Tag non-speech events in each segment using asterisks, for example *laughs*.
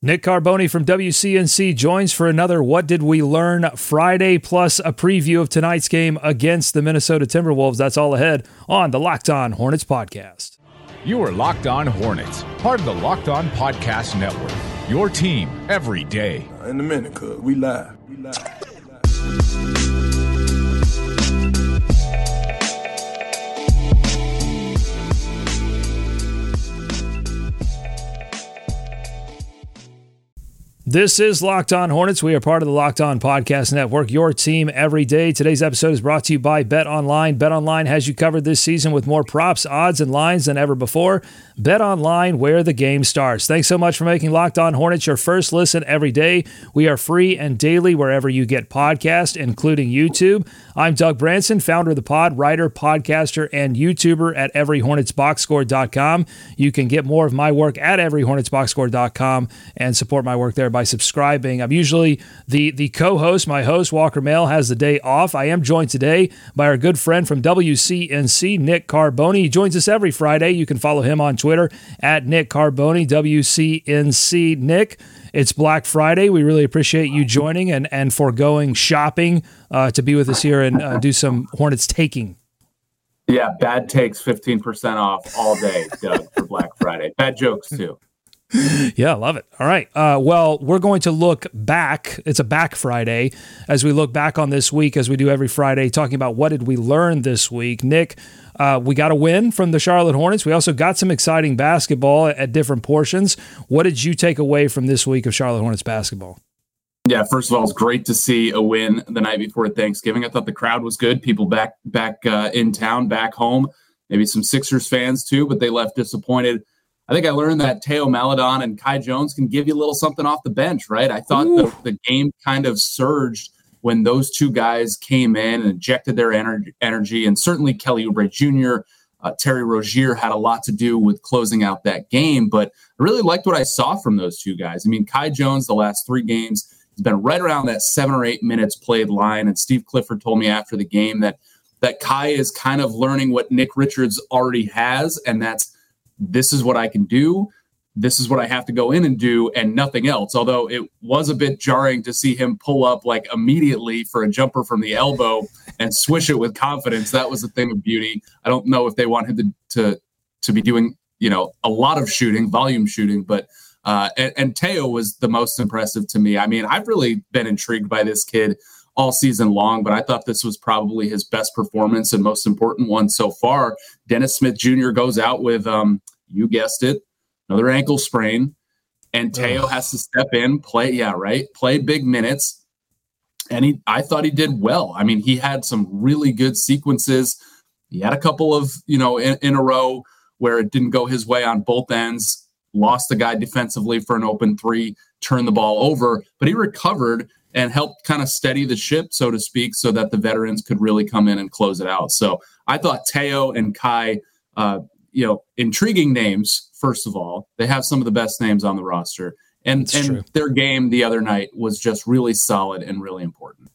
Nick Carboni from WCNC joins for another What Did We Learn Friday, plus a preview of tonight's game against the Minnesota Timberwolves. That's all ahead on the Locked On Hornets podcast. You are Locked On Hornets, part of the Locked On Podcast Network. Your team every day. In a minute, cuz we live. We live. This is Locked On Hornets. We are part of the Locked On Podcast Network, your team every day. Today's episode is brought to you by Bet Online. Bet Online has you covered this season with more props, odds, and lines than ever before. Bet Online, where the game starts. Thanks so much for making Locked On Hornets your first listen every day. We are free and daily wherever you get podcasts, including YouTube. I'm Doug Branson, founder of the pod, writer, podcaster, and YouTuber at everyhornetsboxscore.com. You can get more of my work at everyhornetsboxscore.com and support my work there by subscribing. I'm usually the the co-host. My host Walker Mail has the day off. I am joined today by our good friend from WCNC, Nick Carboni. He joins us every Friday. You can follow him on Twitter at Nick Carboni, WCNC. Nick, it's Black Friday. We really appreciate you joining and and foregoing shopping uh, to be with us here and uh, do some Hornets taking. Yeah, bad takes 15% off all day, Doug, for Black Friday. Bad jokes, too. *laughs* yeah, I love it. All right. Uh, well, we're going to look back. It's a back Friday as we look back on this week, as we do every Friday, talking about what did we learn this week. Nick, uh, we got a win from the Charlotte Hornets. We also got some exciting basketball at different portions. What did you take away from this week of Charlotte Hornets basketball? Yeah, first of all, it's great to see a win the night before Thanksgiving. I thought the crowd was good. People back back uh, in town, back home. Maybe some Sixers fans too, but they left disappointed. I think I learned that Teo Maledon and Kai Jones can give you a little something off the bench, right? I thought the, the, game kind of surged when those two guys came in and injected their energy, energy. and certainly Kelly Oubre Jr., uh, Terry Rozier had a lot to do with closing out that game. But I really liked what I saw from those two guys. I mean, Kai Jones, the last three games, has been right around that seven or eight minutes played line. And Steve Clifford told me after the game that that Kai is kind of learning what Nick Richards already has, and that's this is what I can do. This is what I have to go in and do, and nothing else. Although it was a bit jarring to see him pull up like immediately for a jumper from the elbow and swish it with confidence. That was a thing of beauty. I don't know if they want him to to, to be doing you know a lot of shooting, volume shooting, but uh, and, and Theo was the most impressive to me. I mean, I've really been intrigued by this kid all season long, but I thought this was probably his best performance and most important one so far. Dennis Smith Jr. goes out with, um, you guessed it, another ankle sprain, and Teo has to step in, play, yeah, right, play big minutes. And he, I thought he did well. I mean, he had some really good sequences. He had a couple of, you know, in, in a row where it didn't go his way on both ends. Lost the guy defensively for an open three, turned the ball over, but he recovered and helped kind of steady the ship, so to speak, so that the veterans could really come in and close it out. So I thought Teo and Kai, uh, you know, intriguing names. First of all, they have some of the best names on the roster, and and their game the other night was just really solid and really important.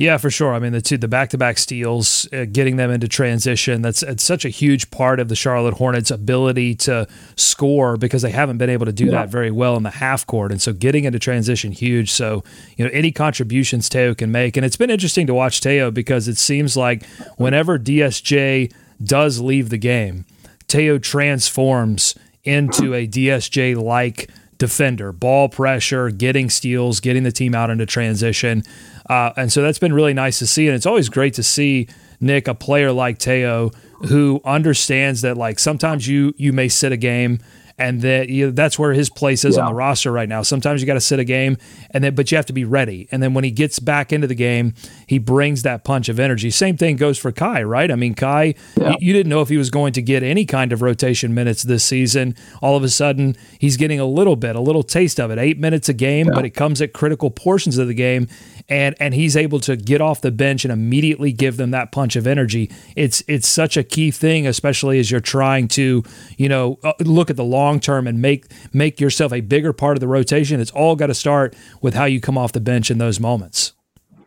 Yeah, for sure. I mean, the two, the back-to-back steals, uh, getting them into transition, that's it's such a huge part of the Charlotte Hornets' ability to score because they haven't been able to do yeah. that very well in the half court. And so getting into transition, huge. So, you know, any contributions Teo can make. And it's been interesting to watch Teo because it seems like whenever DSJ does leave the game, Teo transforms into a DSJ-like defender, ball pressure, getting steals, getting the team out into transition. Uh, and so that's been really nice to see. And it's always great to see Nick, a player like Teo, who understands that like sometimes you you may sit a game and that you know, that's where his place is yeah. on the roster right now. Sometimes you got to sit a game, and then but you have to be ready. And then when he gets back into the game, he brings that punch of energy. Same thing goes for Kai, right? I mean, Kai, yeah. you, didn't know if he was going to get any kind of rotation minutes this season. All of a sudden, he's getting a little bit, a little taste of it. Eight minutes a game, yeah. but it comes at critical portions of the game, and and he's able to get off the bench and immediately give them that punch of energy. It's it's such a key thing, especially as you're trying to you know uh, look at the long term and make make yourself a bigger part of the rotation. It's all got to start with how you come off the bench in those moments.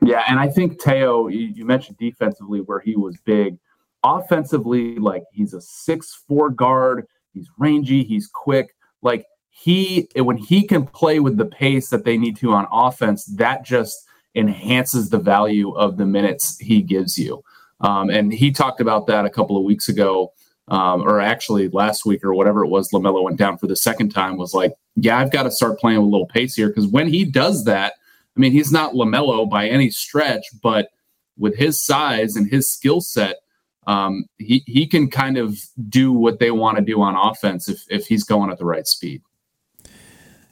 Yeah, and I think Theo, you mentioned defensively where he was big. Offensively, like he's a six four guard. He's rangy. He's quick. Like he when he can play with the pace that they need to on offense, that just enhances the value of the minutes he gives you. Um, and he talked about that a couple of weeks ago, um, or actually last week or whatever it was. Lamelo went down for the second time. Was like, yeah, I've got to start playing with a little pace here because when he does that, I mean, he's not Lamelo by any stretch, but with his size and his skill set, um, he he can kind of do what they want to do on offense if if he's going at the right speed.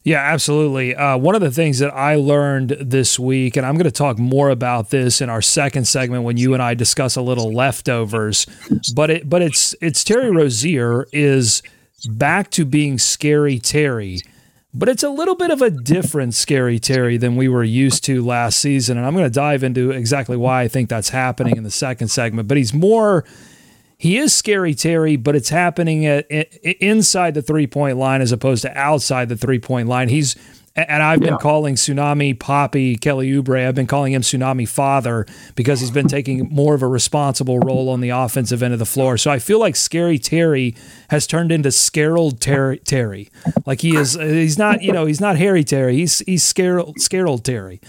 Yeah, absolutely. Uh, one of the things that I learned this week, and I'm going to talk more about this in our second segment when you and I discuss a little leftovers, but it but it's it's Terry Rozier is back to being scary Terry, but it's a little bit of a different scary Terry than we were used to last season, and I'm going to dive into exactly why I think that's happening in the second segment. But he's more he is scary Terry, but it's happening at, at inside the three point line as opposed to outside the three point line. He's and I've been yeah. calling Tsunami Papi Kelly Oubre. I've been calling him Tsunami Father because he's been taking more of a responsible role on the offensive end of the floor. So I feel like Scary Terry has turned into Scarled Terry. Terry. Like he is, he's not, you know, he's not Harry Terry. He's he's Scarled Terry.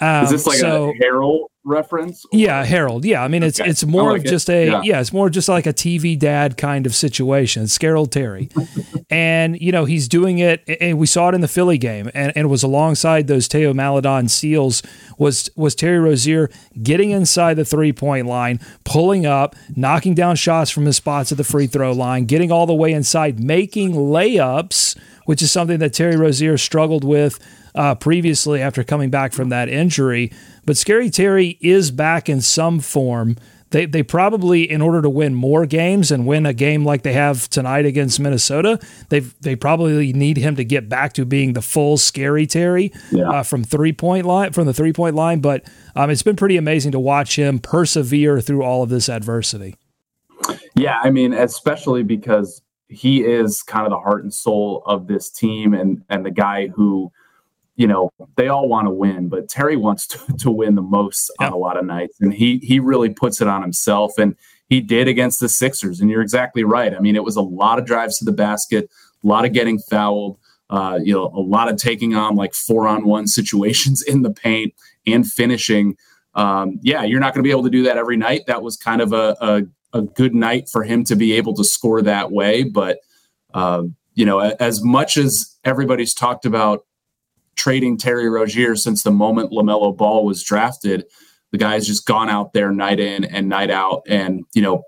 Um, is this like so, a Harold reference? Or? Yeah, Harold. Yeah, I mean it's okay. it's more like of just a yeah. yeah. it's more just like a TV dad kind of situation. It's Harold Terry, *laughs* and you know he's doing it, and we saw it in the Philly game, and, and it was alongside those Teo Maledon Seals. Was was Terry Rozier getting inside the three point line, pulling up, knocking down shots from his spots at the free throw line, getting all the way inside, making layups, which is something that Terry Rozier struggled with uh, previously after coming back from that injury. But Scary Terry is back in some form. They, they probably, in order to win more games and win a game like they have tonight against Minnesota, they they probably need him to get back to being the full Scary Terry yeah. uh, from three point line from the three point line. But um, it's been pretty amazing to watch him persevere through all of this adversity. Yeah, I mean, especially because he is kind of the heart and soul of this team, and and the guy who you know, they all want to win, but Terry wants to, to win the most yeah. on a lot of nights. And he he really puts it on himself. And he did against the Sixers. And you're exactly right. I mean, it was a lot of drives to the basket, a lot of getting fouled, uh, you know, a lot of taking on like four on one situations in the paint and finishing. Um, yeah, you're not going to be able to do that every night. That was kind of a, a, a good night for him to be able to score that way. But, uh, you know, as much as everybody's talked about trading Terry Rozier since the moment LaMelo Ball was drafted. The guy's just gone out there night in and night out and, you know,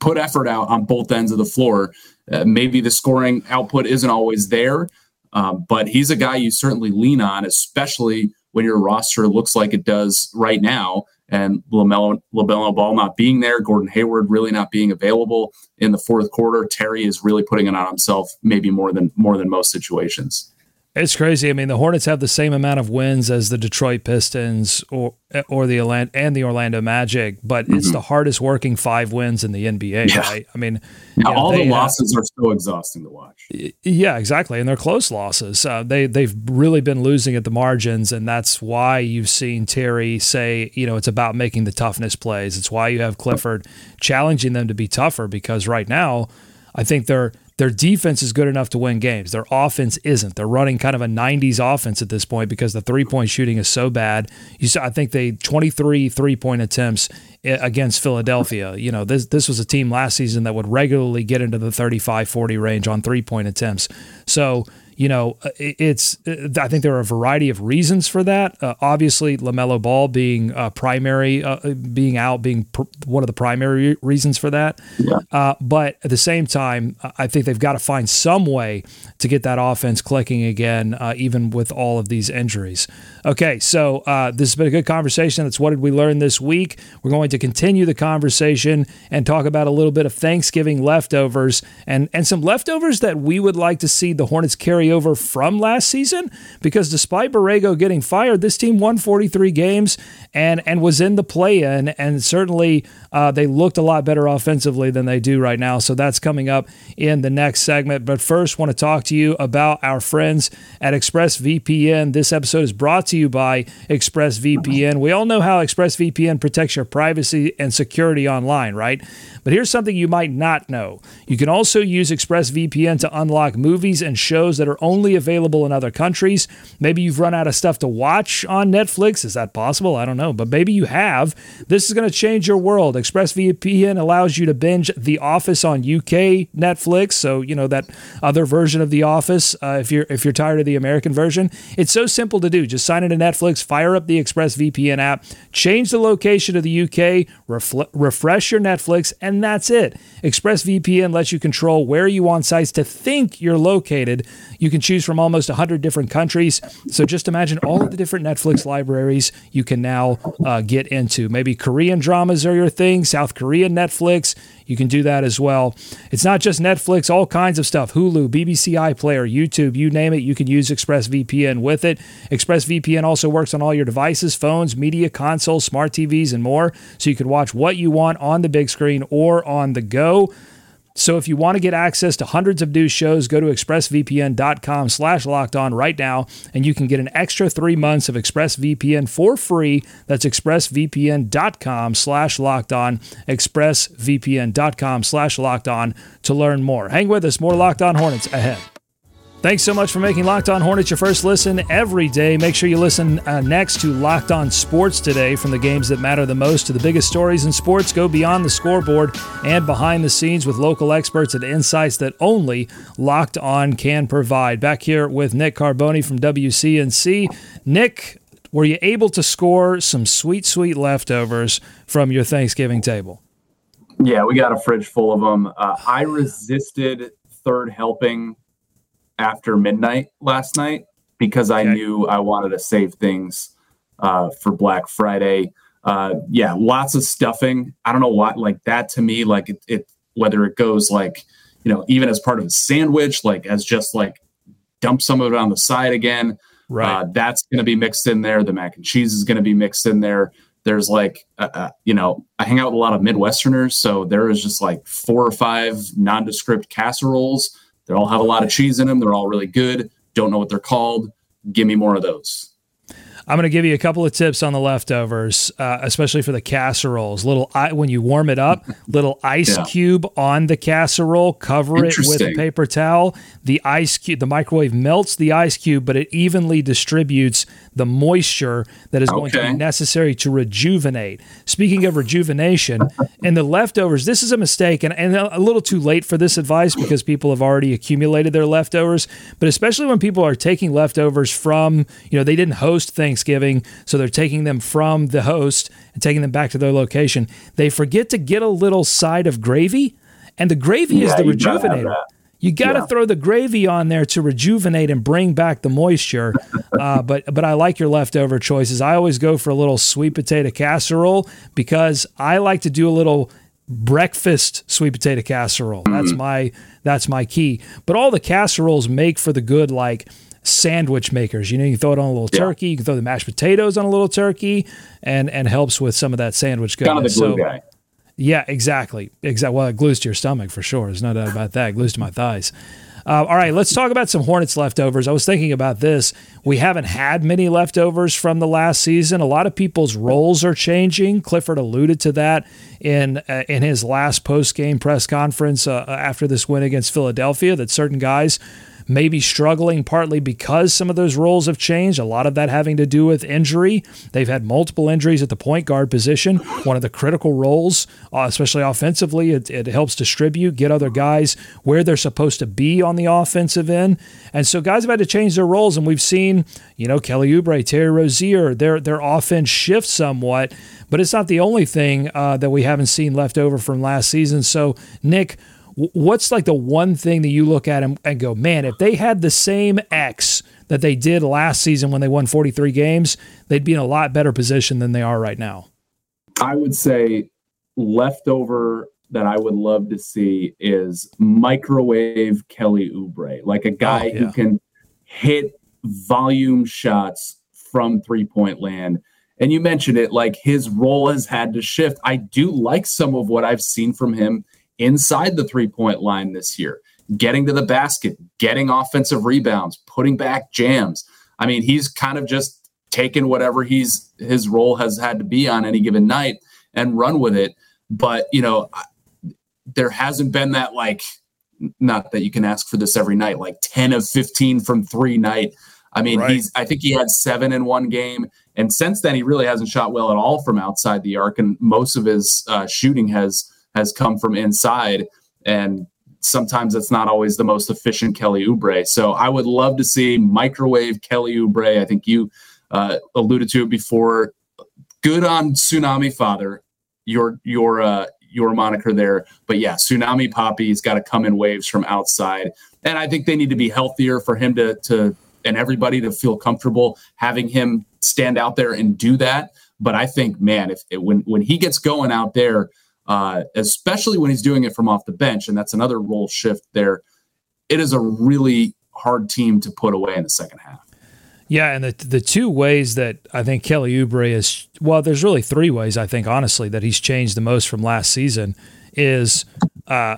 put effort out on both ends of the floor. Uh, maybe the scoring output isn't always there, um, but he's a guy you certainly lean on, especially when your roster looks like it does right now. And LaMelo, LaMelo Ball not being there, Gordon Hayward really not being available in the fourth quarter. Terry is really putting it on himself, maybe more than more than most situations. It's crazy. I mean, the Hornets have the same amount of wins as the Detroit Pistons or or the Orlando and the Orlando Magic, but mm-hmm. it's the hardest working five wins in the NBA. Yeah. Right? I mean, know, all the losses have, are so exhausting to watch. Yeah, exactly, and they're close losses. Uh, they they've really been losing at the margins, and that's why you've seen Terry say, you know, it's about making the toughness plays. It's why you have Clifford challenging them to be tougher because right now, I think they're their defense is good enough to win games. Their offense isn't. They're running kind of a 90s offense at this point because the three point shooting is so bad. You saw, I think they 23 three point attempts against Philadelphia. You know, this this was a team last season that would regularly get into the 35 40 range on three point attempts. So you know, uh, it's. Uh, I think there are a variety of reasons for that. Uh, obviously, Lamelo Ball being uh, primary, uh, being out, being pr- one of the primary reasons for that. Yeah. Uh, but at the same time, I think they've got to find some way to get that offense clicking again, even with all of these injuries. Okay, so this has been a good conversation. That's what did we learn this week. We're going to continue the conversation and talk about a little bit of Thanksgiving leftovers and and some leftovers that we would like to see the Hornets carry over from last season because despite Borrego getting fired, this team won 43 games and and was in the play-in, and certainly uh, they looked a lot better offensively than they do right now. So that's coming up in the next segment. But first, want to talk to you about our friends at ExpressVPN. This episode is brought to you by ExpressVPN. We all know how ExpressVPN protects your privacy and security online, right? But here's something you might not know. You can also use ExpressVPN to unlock movies and shows that are only available in other countries. Maybe you've run out of stuff to watch on Netflix. Is that possible? I don't know, but maybe you have. This is going to change your world. ExpressVPN allows you to binge The Office on UK Netflix, so you know that other version of The Office. Uh, if you're if you're tired of the American version, it's so simple to do. Just sign into Netflix, fire up the ExpressVPN app, change the location of the UK, refl- refresh your Netflix, and that's it. ExpressVPN lets you control where you want sites to think you're located. You can choose from almost 100 different countries. So just imagine all of the different Netflix libraries you can now uh, get into. Maybe Korean dramas are your thing, South Korean Netflix. You can do that as well. It's not just Netflix, all kinds of stuff Hulu, BBC iPlayer, YouTube, you name it. You can use ExpressVPN with it. ExpressVPN also works on all your devices, phones, media consoles, smart TVs, and more. So you can watch what you want on the big screen or on the go. So if you want to get access to hundreds of new shows, go to expressvpn.com slash locked on right now, and you can get an extra three months of ExpressVPN for free. That's expressvpn.com slash locked on, expressvpn.com slash locked on to learn more. Hang with us, more Locked On Hornets ahead. Thanks so much for making Locked On Hornets your first listen every day. Make sure you listen uh, next to Locked On Sports today from the games that matter the most to the biggest stories in sports. Go beyond the scoreboard and behind the scenes with local experts and insights that only Locked On can provide. Back here with Nick Carboni from WCNC. Nick, were you able to score some sweet, sweet leftovers from your Thanksgiving table? Yeah, we got a fridge full of them. Uh, I resisted third helping after midnight last night because I okay. knew I wanted to save things uh, for Black Friday. Uh, yeah, lots of stuffing. I don't know why, like that to me, like it, it, whether it goes like, you know, even as part of a sandwich, like as just like dump some of it on the side again. Right. Uh, that's going to be mixed in there. The mac and cheese is going to be mixed in there. There's like, uh, uh, you know, I hang out with a lot of Midwesterners. So there is just like four or five nondescript casseroles they all have a lot of cheese in them. They're all really good. Don't know what they're called. Give me more of those. I'm going to give you a couple of tips on the leftovers, uh, especially for the casseroles. Little when you warm it up, little ice yeah. cube on the casserole. Cover it with a paper towel. The ice cube, the microwave melts the ice cube, but it evenly distributes the moisture that is going to be necessary to rejuvenate. Speaking of rejuvenation and the leftovers, this is a mistake and, and a little too late for this advice because people have already accumulated their leftovers. But especially when people are taking leftovers from, you know, they didn't host Thanksgiving, so they're taking them from the host and taking them back to their location. They forget to get a little side of gravy, and the gravy yeah, is the rejuvenator. You got to yeah. throw the gravy on there to rejuvenate and bring back the moisture. *laughs* Uh, but but I like your leftover choices. I always go for a little sweet potato casserole because I like to do a little breakfast sweet potato casserole. That's mm-hmm. my that's my key. But all the casseroles make for the good like sandwich makers. You know, you throw it on a little yeah. turkey, you can throw the mashed potatoes on a little turkey, and and helps with some of that sandwich goodness. Kind of the glue so, guy. Yeah, exactly. Exactly. Well, it glues to your stomach for sure. There's no doubt about that. It glues to my thighs. Uh, all right, let's talk about some Hornets leftovers. I was thinking about this. We haven't had many leftovers from the last season. A lot of people's roles are changing. Clifford alluded to that in uh, in his last post game press conference uh, after this win against Philadelphia. That certain guys maybe struggling partly because some of those roles have changed. A lot of that having to do with injury. They've had multiple injuries at the point guard position, one of the critical roles, uh, especially offensively. It, it helps distribute, get other guys where they're supposed to be on the offensive end. And so guys have had to change their roles, and we've seen, you know, Kelly Oubre, Terry Rozier, their their offense shift somewhat, but it's not the only thing uh, that we haven't seen left over from last season. So, Nick, what's like the one thing that you look at and, and go, man, if they had the same X that they did last season when they won 43 games, they'd be in a lot better position than they are right now? I would say leftover that I would love to see is microwave Kelly Oubre, like a oh, guy oh, yeah. who can hit volume shots from three point land. And you mentioned it, like his role has had to shift. I do like some of what I've seen from him inside the three point line this year, getting to the basket, getting offensive rebounds, putting back jams. I mean, he's kind of just taken whatever he's his role has had to be on any given night and run with it. But, you know, there hasn't been that like not that you can ask for this every night, like 10 of 15 from three night. I mean, right. he's I think he had seven in one game. And since then, he really hasn't shot well at all from outside the arc. And most of his uh, shooting has has come from inside. And sometimes it's not always the most efficient Kelly Oubre. So I would love to see microwave Kelly Oubre. I think you uh, alluded to it before. Good on Tsunami Father, your your uh, your moniker there. But yeah, Tsunami Papi's got to come in waves from outside, and I think they need to be healthier for him to to and everybody to feel comfortable having him stand out there and do that. But I think, man, if it, when when he gets going out there, uh, especially when he's doing it from off the bench, and that's another role shift there. It is a really hard team to put away in the second half. Yeah, and the the two ways that I think Kelly Oubre is well, there's really three ways I think honestly that he's changed the most from last season is uh,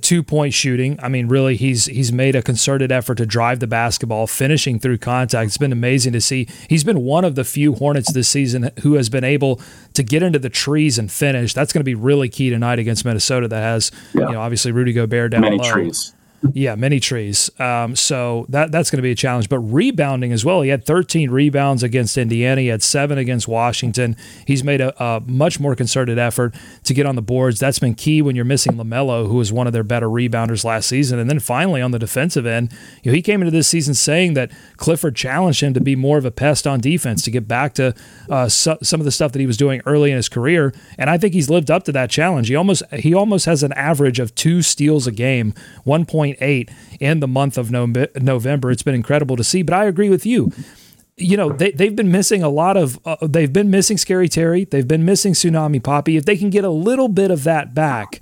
two point shooting. I mean, really, he's he's made a concerted effort to drive the basketball, finishing through contact. It's been amazing to see. He's been one of the few Hornets this season who has been able to get into the trees and finish. That's going to be really key tonight against Minnesota. That has, yeah. you know, obviously Rudy Gobert down many low. trees. Yeah, many trees. Um, so that that's going to be a challenge. But rebounding as well. He had 13 rebounds against Indiana. He had seven against Washington. He's made a, a, much more concerted effort to get on the boards. That's been key when you're missing LaMelo, who was one of their better rebounders last season. And then finally on the defensive end, you know, he came into this season saying that Clifford challenged him to be more of a pest on defense, to get back to uh, so, some of the stuff that he was doing early in his career. And I think he's lived up to that challenge. He almost he almost has an average of two steals a game, one point 1.8 in the month of November. It's been incredible to see. But I agree with you. You know, they, they've been missing a lot of, uh, they've been missing Scary Terry. They've been missing Tsunami Papi. If they can get a little bit of that back,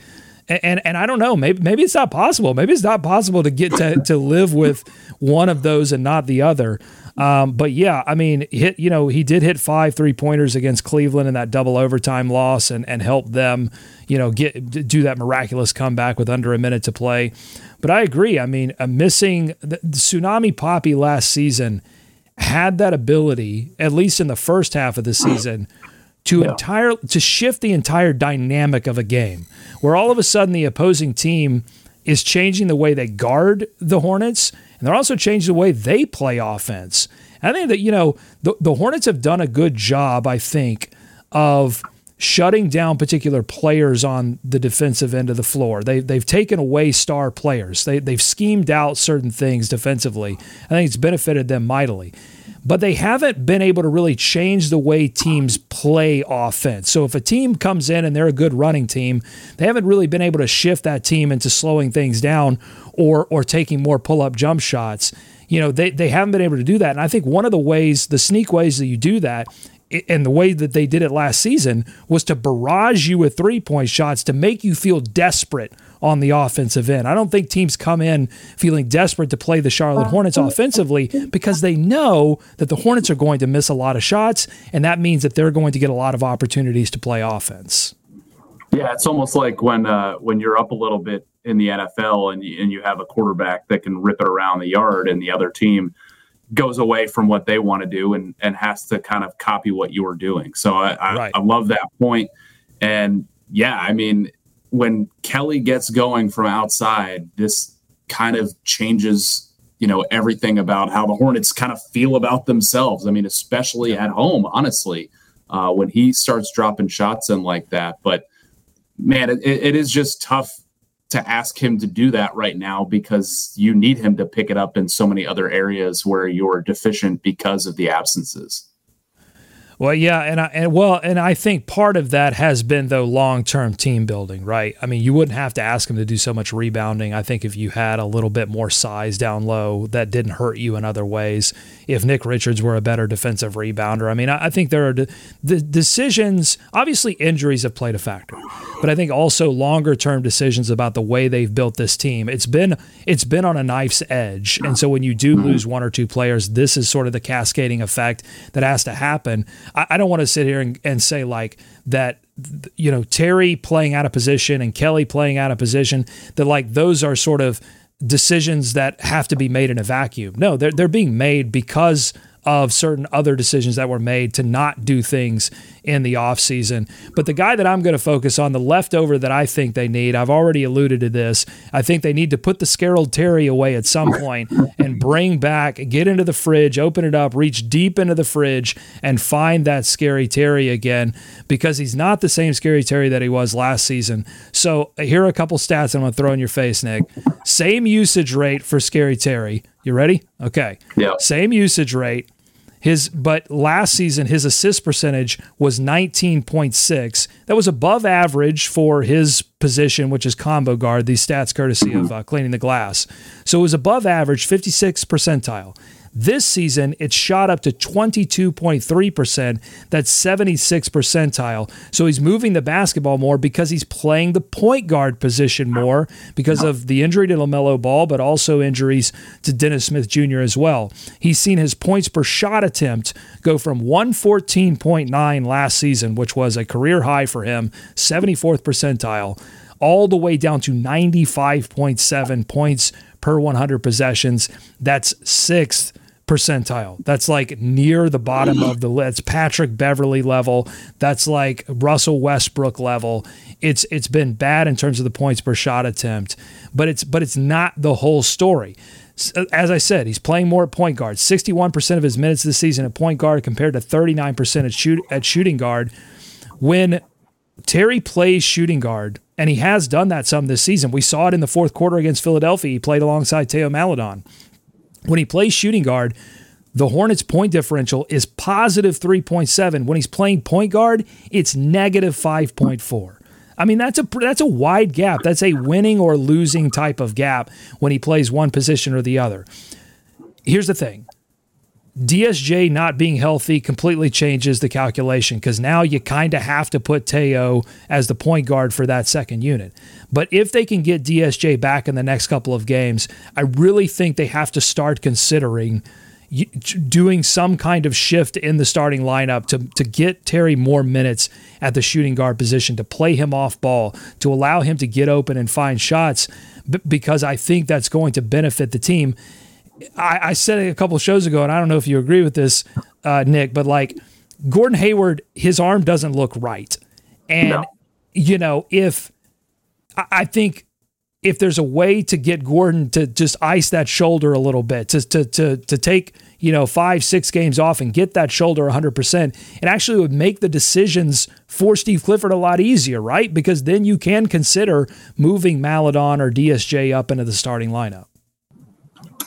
and, and, and I don't know, maybe maybe it's not possible. Maybe it's not possible to get to, to live with one of those and not the other. Um, but yeah, I mean, hit you know he did hit five three pointers against Cleveland in that double overtime loss and and help them you know get do that miraculous comeback with under a minute to play. But I agree. I mean, a missing the, the tsunami papi last season had that ability at least in the first half of the season to yeah. entire to shift the entire dynamic of a game where all of a sudden the opposing team is changing the way they guard the Hornets and they're also changing the way they play offense. And I think that, you know, the, the Hornets have done a good job, I think, of shutting down particular players on the defensive end of the floor. They, they've taken away star players. They, they've schemed out certain things defensively. I think it's benefited them mightily but they haven't been able to really change the way teams play offense. So if a team comes in and they're a good running team, they haven't really been able to shift that team into slowing things down or or taking more pull-up jump shots. You know, they, they haven't been able to do that. And I think one of the ways, the sneak ways that you do that and the way that they did it last season was to barrage you with three point shots to make you feel desperate on the offensive end. I don't think teams come in feeling desperate to play the Charlotte Hornets offensively because they know that the Hornets are going to miss a lot of shots, and that means that they're going to get a lot of opportunities to play offense. Yeah, it's almost like when uh, when you're up a little bit in the NFL and you, and you have a quarterback that can rip it around the yard, and the other team goes away from what they want to do and and has to kind of copy what you are doing. So I, I, right. I love that point. And yeah, I mean, when Kelly gets going from outside, this kind of changes, you know, everything about how the Hornets kind of feel about themselves. I mean, especially at home, honestly, uh, when he starts dropping shots in like that. But man, it, it is just tough to ask him to do that right now because you need him to pick it up in so many other areas where you're deficient because of the absences. Well, yeah, and I, and well, and I think part of that has been though long term team building, right? I mean, you wouldn't have to ask him to do so much rebounding. I think if you had a little bit more size down low, that didn't hurt you in other ways. If Nick Richards were a better defensive rebounder, I mean, I, I think there are de- the decisions. Obviously, injuries have played a factor, but I think also longer term decisions about the way they've built this team. It's been it's been on a knife's edge, and so when you do mm-hmm. lose one or two players, this is sort of the cascading effect that has to happen. I, I don't want to sit here and, and say like that you know Terry playing out of position and Kelly playing out of position that like those are sort of decisions that have to be made in a vacuum. No, they're they're being made because of certain other decisions that were made to not do things in the offseason. But the guy that I'm going to focus on, the leftover that I think they need, I've already alluded to this. I think they need to put the Scarrold Terry away at some point and bring back, get into the fridge, open it up, reach deep into the fridge, and find that scary Terry again because he's not the same scary Terry that he was last season. So here are a couple stats I'm going to throw in your face, Nick. Same usage rate for scary Terry. You ready? Okay. Yeah. Same usage rate. His but last season his assist percentage was 19.6. That was above average for his position, which is combo guard. These stats courtesy of uh, cleaning the glass. So it was above average, 56 percentile. This season, it shot up to 22.3%. That's 76 percentile. So he's moving the basketball more because he's playing the point guard position more because of the injury to LaMelo Ball, but also injuries to Dennis Smith Jr. as well. He's seen his points per shot attempt go from 114.9 last season, which was a career high for him, 74th percentile, all the way down to 95.7 points per 100 possessions. That's sixth percentile. That's like near the bottom of the list. Patrick Beverley level. That's like Russell Westbrook level. It's it's been bad in terms of the points per shot attempt, but it's but it's not the whole story. As I said, he's playing more at point guard. 61% of his minutes this season at point guard compared to 39% at shoot at shooting guard. When Terry plays shooting guard, and he has done that some this season. We saw it in the fourth quarter against Philadelphia. He played alongside Theo Maledon. When he plays shooting guard, the Hornets' point differential is positive 3.7. When he's playing point guard, it's negative 5.4. I mean, that's a that's a wide gap. That's a winning or losing type of gap when he plays one position or the other. Here's the thing. DSJ not being healthy completely changes the calculation because now you kind of have to put Teo as the point guard for that second unit. But if they can get DSJ back in the next couple of games, I really think they have to start considering doing some kind of shift in the starting lineup to, to get Terry more minutes at the shooting guard position, to play him off ball, to allow him to get open and find shots, because I think that's going to benefit the team. I, I said it a couple shows ago, and I don't know if you agree with this, uh, Nick, but like Gordon Hayward, his arm doesn't look right. And, no. you know, if I think if there's a way to get Gordon to just ice that shoulder a little bit, to to to to take you know five six games off and get that shoulder 100, percent it actually would make the decisions for Steve Clifford a lot easier, right? Because then you can consider moving Maledon or DSJ up into the starting lineup.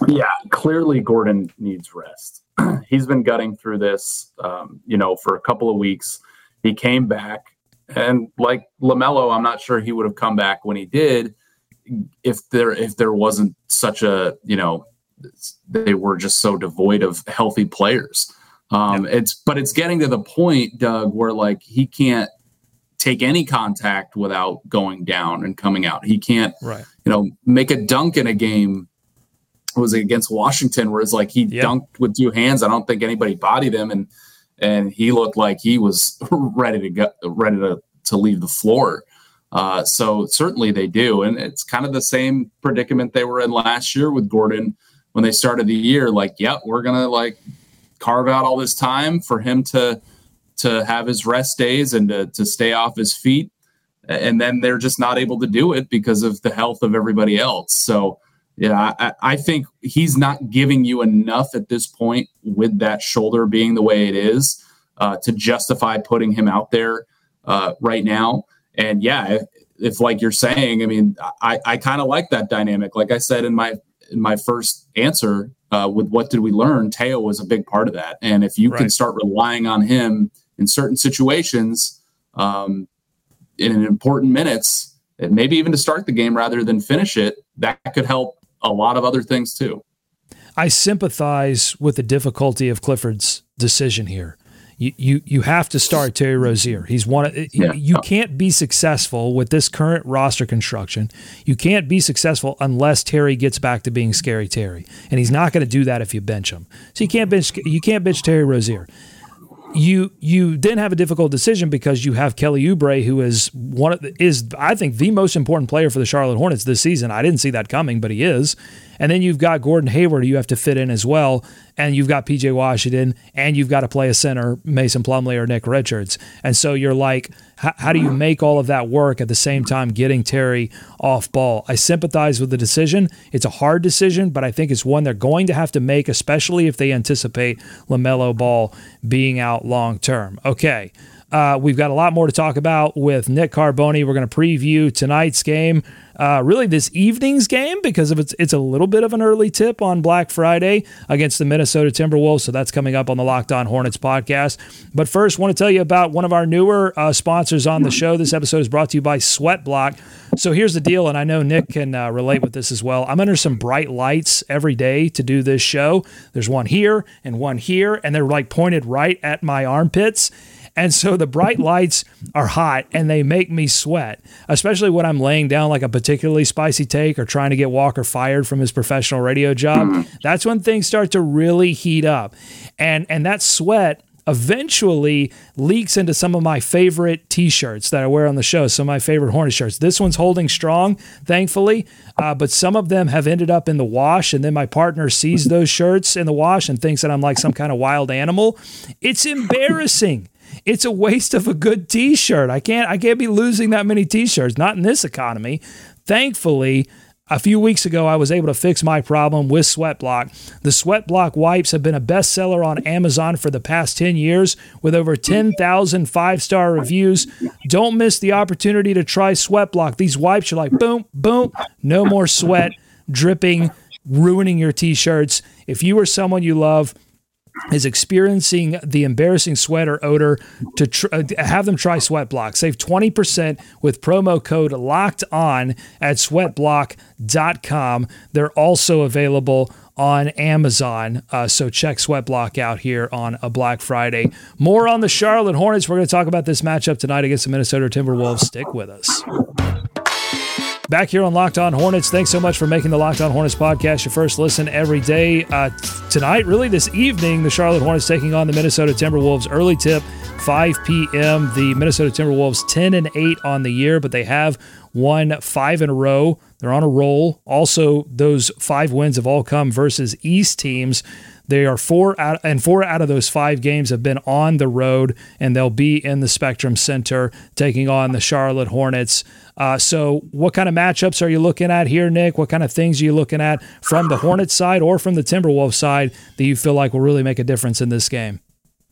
Yeah, clearly Gordon needs rest. *clears throat* He's been gutting through this, um, you know, for a couple of weeks. He came back, and like LaMelo, I'm not sure he would have come back when he did if there if there wasn't such a you know they were just so devoid of healthy players. Um, yeah. It's but it's getting to the point, Doug, where like he can't take any contact without going down and coming out. He can't, right. you know, make a dunk in a game was against Washington, where it's like he yep. dunked with two hands. I don't think anybody bodied him, and and he looked like he was *laughs* ready to go, ready to to leave the floor. Uh, so certainly they do, and it's kind of the same predicament they were in last year with Gordon when they started the year. Like, yep, we're gonna like carve out all this time for him to to have his rest days and to, to stay off his feet, and then they're just not able to do it because of the health of everybody else. So yeah, I, I, think he's not giving you enough at this point with that shoulder being the way it is uh, to justify putting him out there uh, right now. And yeah, if, if, like you're saying, I mean, I, I kind of like that dynamic. Like I said in my in my first answer uh, with what did we learn, Teo was a big part of that. And if you right. can start relying on him in certain situations, um, in important minutes, and maybe even to start the game rather than finish it, that could help a lot of other things too. I sympathize with the difficulty of Clifford's decision here. You, you, you have to start Terry Rozier. He's one. Yeah. You can't be successful with this current roster construction. You can't be successful unless Terry gets back to being scary Terry, and he's not going to do that if you bench him. So you can't bench you can't bench Terry Rozier. You you then have a difficult decision because you have Kelly Oubre, who is one of the, is I think the most important player for the Charlotte Hornets this season. I didn't see that coming, but he is. And then you've got Gordon Hayward, you have to fit in as well, and you've got PJ Washington, and you've got to play a center, Mason Plumlee or Nick Richards. And so you're like, how do you make all of that work at the same time getting Terry off ball? I sympathize with the decision. It's a hard decision, but I think it's one they're going to have to make, especially if they anticipate LaMelo Ball being out long term. Okay. Uh, we've got a lot more to talk about with Nick Carboni. We're going to preview tonight's game, uh, really this evening's game, because of it's it's a little bit of an early tip on Black Friday against the Minnesota Timberwolves. So that's coming up on the Locked On Hornets podcast. But first, want to tell you about one of our newer uh, sponsors on the show. This episode is brought to you by Sweatblock. So here's the deal, and I know Nick can uh, relate with this as well. I'm under some bright lights every day to do this show. There's one here and one here, and they're like pointed right at my armpits. And so the bright lights are hot and they make me sweat, especially when I'm laying down like a particularly spicy take or trying to get Walker fired from his professional radio job. That's when things start to really heat up. And and that sweat eventually leaks into some of my favorite t-shirts that I wear on the show, some of my favorite Hornet shirts. This one's holding strong, thankfully, uh, but some of them have ended up in the wash, and then my partner sees those shirts in the wash and thinks that I'm like some kind of wild animal. It's embarrassing. It's a waste of a good t-shirt. I can't I can't be losing that many t-shirts, not in this economy. Thankfully, a few weeks ago, I was able to fix my problem with Sweatblock. The Sweatblock wipes have been a bestseller on Amazon for the past 10 years with over 10,000 five star reviews. Don't miss the opportunity to try Sweatblock. These wipes are like boom, boom, no more sweat dripping, ruining your t shirts. If you or someone you love, is experiencing the embarrassing sweat or odor to tr- uh, have them try Sweatblock. Save 20% with promo code locked on at sweatblock.com. They're also available on Amazon. Uh, so check Sweatblock out here on a Black Friday. More on the Charlotte Hornets. We're going to talk about this matchup tonight against the Minnesota Timberwolves. Stick with us. Back here on Locked On Hornets. Thanks so much for making the Locked On Hornets podcast your first listen every day. Uh, tonight, really this evening, the Charlotte Hornets taking on the Minnesota Timberwolves. Early tip, 5 p.m. The Minnesota Timberwolves 10 and 8 on the year, but they have won five in a row. They're on a roll. Also, those five wins have all come versus East teams. They are four out, and four out of those five games have been on the road, and they'll be in the Spectrum Center taking on the Charlotte Hornets. Uh, so, what kind of matchups are you looking at here, Nick? What kind of things are you looking at from the Hornets side or from the Timberwolves side that you feel like will really make a difference in this game?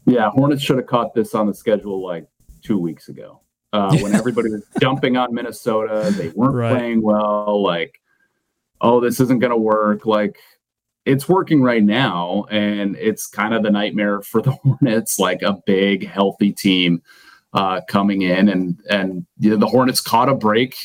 Yeah, Hornets should have caught this on the schedule like two weeks ago uh, *laughs* when everybody was jumping on Minnesota. They weren't right. playing well. Like, oh, this isn't going to work. Like, it's working right now, and it's kind of the nightmare *laughs* for the Hornets, like a big, healthy team uh, coming in, and and you know, the Hornets caught a break,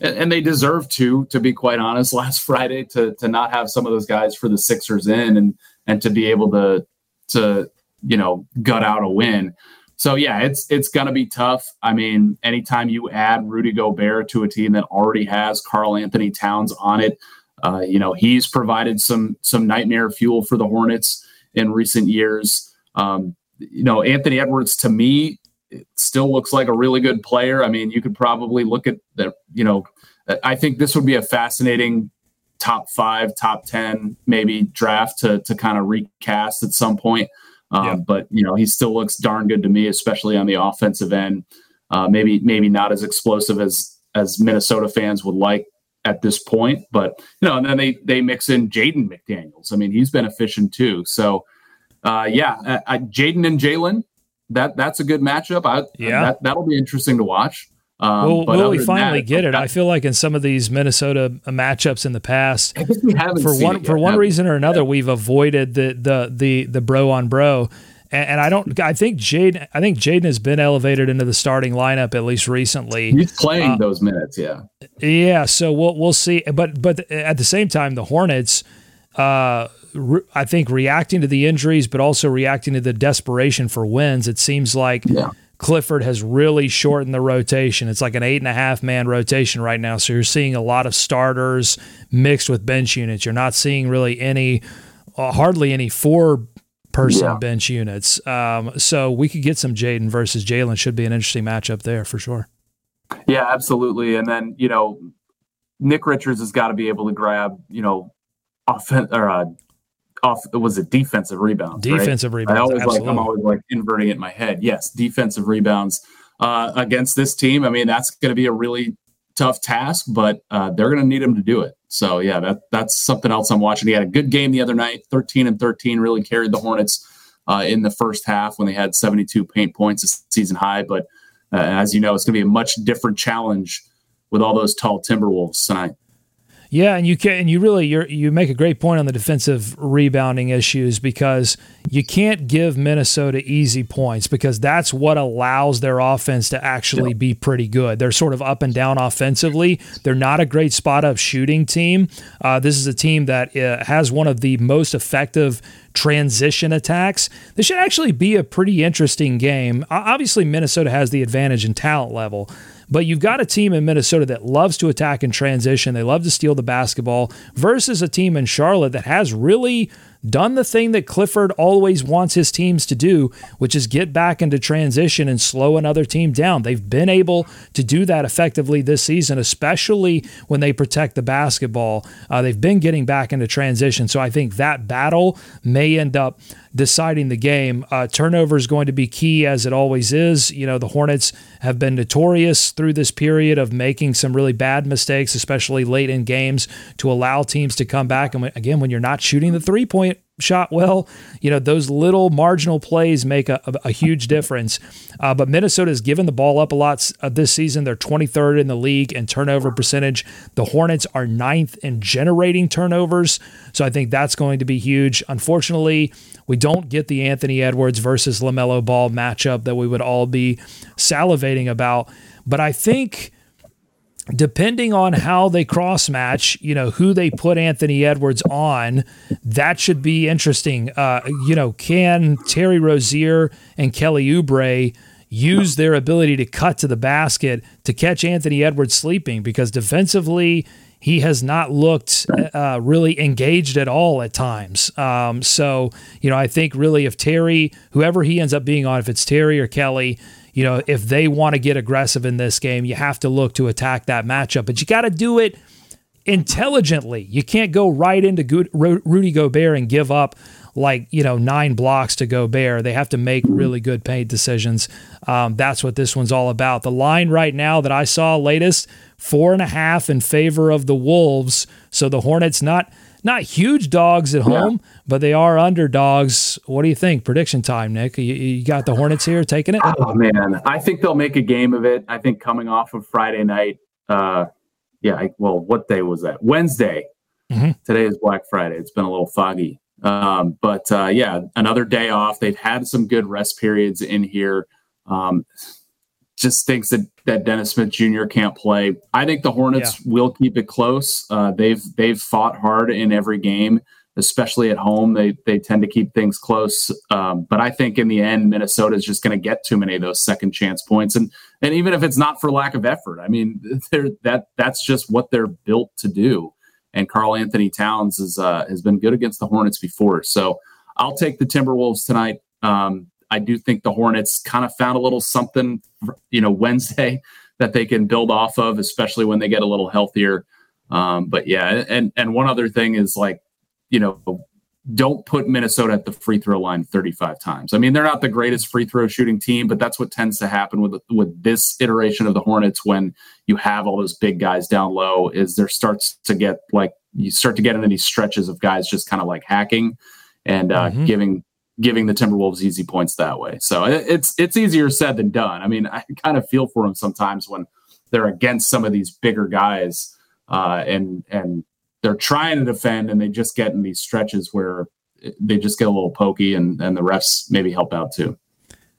and, and, they deserve to, to be quite honest. *laughs* Last Friday, to to not have some of those guys for the Sixers in, and and to be able to to you know gut out a win. So yeah, it's it's gonna be tough. I mean, anytime you add Rudy Gobert to a team that already has Karl-Anthony Towns on it, uh, you know, he's provided some some nightmare fuel for the Hornets in recent years. Um, you know, Anthony Edwards to me still looks like a really good player. I mean, you could probably look at that. You know, I think this would be a fascinating top five, top ten, maybe draft to to kind of recast at some point. Um, yeah. But you know, he still looks darn good to me, especially on the offensive end. Uh, maybe maybe not as explosive as as Minnesota fans would like at this point. But you know, and then they they mix in Jaden McDaniels. I mean, he's been efficient too. So uh, yeah, uh, uh Jaden and Jalen, that that's a good matchup. I, yeah, that, that'll be interesting to watch. Um, will, will we finally that, get it? I feel like in some of these Minnesota matchups in the past, for one for one reason or another, we've avoided the the the the bro on bro. And, and I don't. I think Jaden. I think Jaden has been elevated into the starting lineup at least recently. He's playing uh, those minutes. Yeah. Yeah. So we'll we'll see. But but at the same time, the Hornets. Uh, re- I think reacting to the injuries, but also reacting to the desperation for wins. It seems like yeah. Clifford has really shortened the rotation. It's like an eight and a half man rotation right now. So you're seeing a lot of starters mixed with bench units. You're not seeing really any, uh, hardly any four person Yeah. bench units. Um, so we could get some Jaden versus Jalen. Should be an interesting matchup there for sure. Yeah, absolutely. And then you know, Nick Richards has got to be able to grab you know, offense or uh, off was it defensive rebounds? right? Defensive rebounds. I always like absolutely. I'm always like inverting it in my head. Yes, defensive rebounds uh, against this team. I mean, that's going to be a really tough task, but uh, they're going to need him to do it. So yeah, that that's something else I'm watching. He had a good game the other night, 13 and 13, really carried the Hornets uh, in the first half when they had 72 paint points, a season high. But uh, as you know, it's going to be a much different challenge with all those tall Timberwolves tonight. Yeah, and you can and you really you you make a great point on the defensive rebounding issues because you can't give Minnesota easy points because that's what allows their offense to actually be pretty good. They're sort of up and down offensively. They're not a great spot up shooting team. Uh, this is a team that uh, has one of the most effective transition attacks. This should actually be a pretty interesting game. Obviously, Minnesota has the advantage in talent level. But you've got a team in Minnesota that loves to attack and transition. They love to steal the basketball versus a team in Charlotte that has really done the thing that Clifford always wants his teams to do, which is get back into transition and slow another team down. They've been able to do that effectively this season, especially when they protect the basketball. Uh, they've been getting back into transition. So I think that battle may end up deciding the game. Uh, turnover is going to be key, as it always is. You know, the Hornets have been notorious through this period of making some really bad mistakes, especially late in games, to allow teams to come back. And again, when you're not shooting the three point shot well, you know, those little marginal plays make a, a, huge difference. Uh, but Minnesota has given the ball up a lot uh, this season. They're 23rd in the league in turnover percentage. The Hornets are ninth in generating turnovers. So I think that's going to be huge. Unfortunately, we don't get the Anthony Edwards versus LaMelo Ball matchup that we would all be salivating about. But I think depending on how they cross match, you know, who they put Anthony Edwards on, that should be interesting. Uh, you know, can Terry Rozier and Kelly Oubre use their ability to cut to the basket to catch Anthony Edwards sleeping? Because defensively, he has not looked uh, really engaged at all at times. Um, so, you know, I think really if Terry, whoever he ends up being on, if it's Terry or Kelly, you know, if they want to get aggressive in this game, you have to look to attack that matchup, but you got to do it intelligently. You can't go right into Rudy Gobert and give up like you know nine blocks to Gobert. They have to make really good paint decisions. Um, that's what this one's all about. The line right now that I saw latest four and a half in favor of the Wolves. So the Hornets not not huge dogs at home, but they are underdogs. What do you think? Prediction time, Nick. You, you got the Hornets here taking it. Oh man, I think they'll make a game of it. I think coming off of Friday night, uh, yeah. I, well, what day was that? Wednesday. Mhm. Today is Black Friday. It's been a little foggy, um, but uh, yeah, another day off. They've had some good rest periods in here. Um, just thinks that that Dennis Smith Jr. can't play. I think the Hornets will keep it close. Uh, they've they've fought hard in every game, especially at home. They they tend to keep things close. Um, but I think in the end, Minnesota is just going to get too many of those second chance points, and and even if it's not for lack of effort, I mean, *laughs* they're, that that's just what they're built to do. And Karl-Anthony Towns is uh, has been good against the Hornets before, so I'll take the Timberwolves tonight. Um, I do think the Hornets kind of found a little something, you know, Wednesday *laughs* that they can build off of, especially when they get a little healthier. Um, but yeah, and and one other thing is like, you know, don't put Minnesota at the free throw line 35 times. I mean, they're not the greatest free throw shooting team, but that's what tends to happen with with this iteration of the Hornets when you have all those big guys down low. Is there starts to get like you start to get into these stretches of guys just kind of like hacking and uh, Mhm. giving giving the Timberwolves easy points that way. So it- it's it's easier said than done. I mean, I kind of feel for them sometimes when they're against some of these bigger guys uh, and and they're trying to defend and they just get in these stretches where they just get a little pokey and and the refs maybe help out too.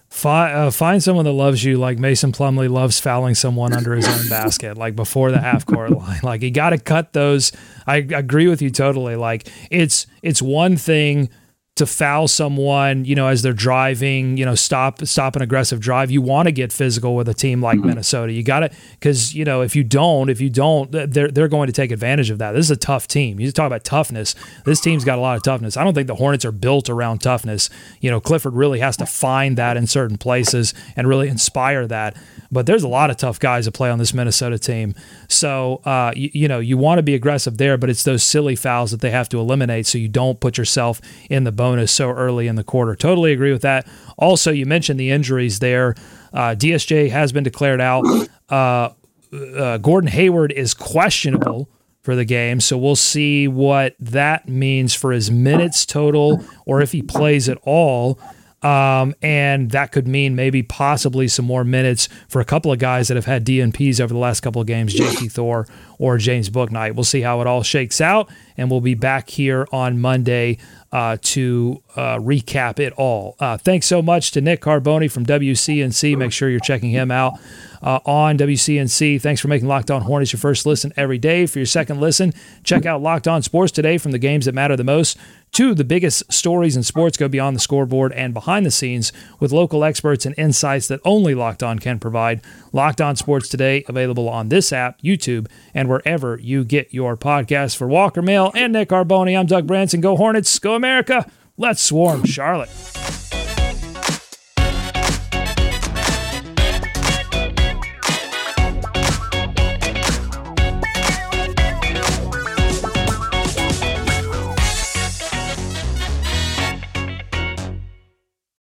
Find, uh, find someone that loves you like Mason Plumlee loves fouling someone under his own basket, like before the half court *laughs* line. Like you got to cut those. I agree with you totally. Like it's it's one thing to foul someone, you know, as they're driving, you know, stop stop an aggressive drive. You want to get physical with a team like mm-hmm. Minnesota. You got to because you know if you don't, if you don't, they're they're going to take advantage of that. This is a tough team. You talk about toughness. This team's got a lot of toughness. I don't think the Hornets are built around toughness. You know, Clifford really has to find that in certain places and really inspire that. But there's a lot of tough guys that play on this Minnesota team. So uh, you, you know you want to be aggressive there, but it's those silly fouls that they have to eliminate so you don't put yourself in the bonus so early in the quarter. Totally agree with that. Also, you mentioned the injuries there. Uh, DSJ has been declared out. Uh, uh, Gordon Hayward is questionable for the game, so we'll see what that means for his minutes total or if he plays at all. Um, and that could mean maybe possibly some more minutes for a couple of guys that have had DNPs over the last couple of games, JT *laughs* Thor or James Bouknight. We'll see how it all shakes out, and we'll be back here on Monday uh, to uh, recap it all. Uh, thanks so much to Nick Carboni from WCNC. Make sure you're checking him out uh, on WCNC. Thanks for making Locked On Hornets your first listen every day. For your second listen, check out Locked On Sports today from the games that matter the most to the biggest stories in sports go beyond the scoreboard and behind the scenes with local experts and insights that only Locked On can provide. Locked On Sports today available on this app, YouTube, and wherever you get your podcasts. For Walker Mail and Nick Carboni, I'm Doug Branson. Go Hornets, go America. Let's swarm Charlotte.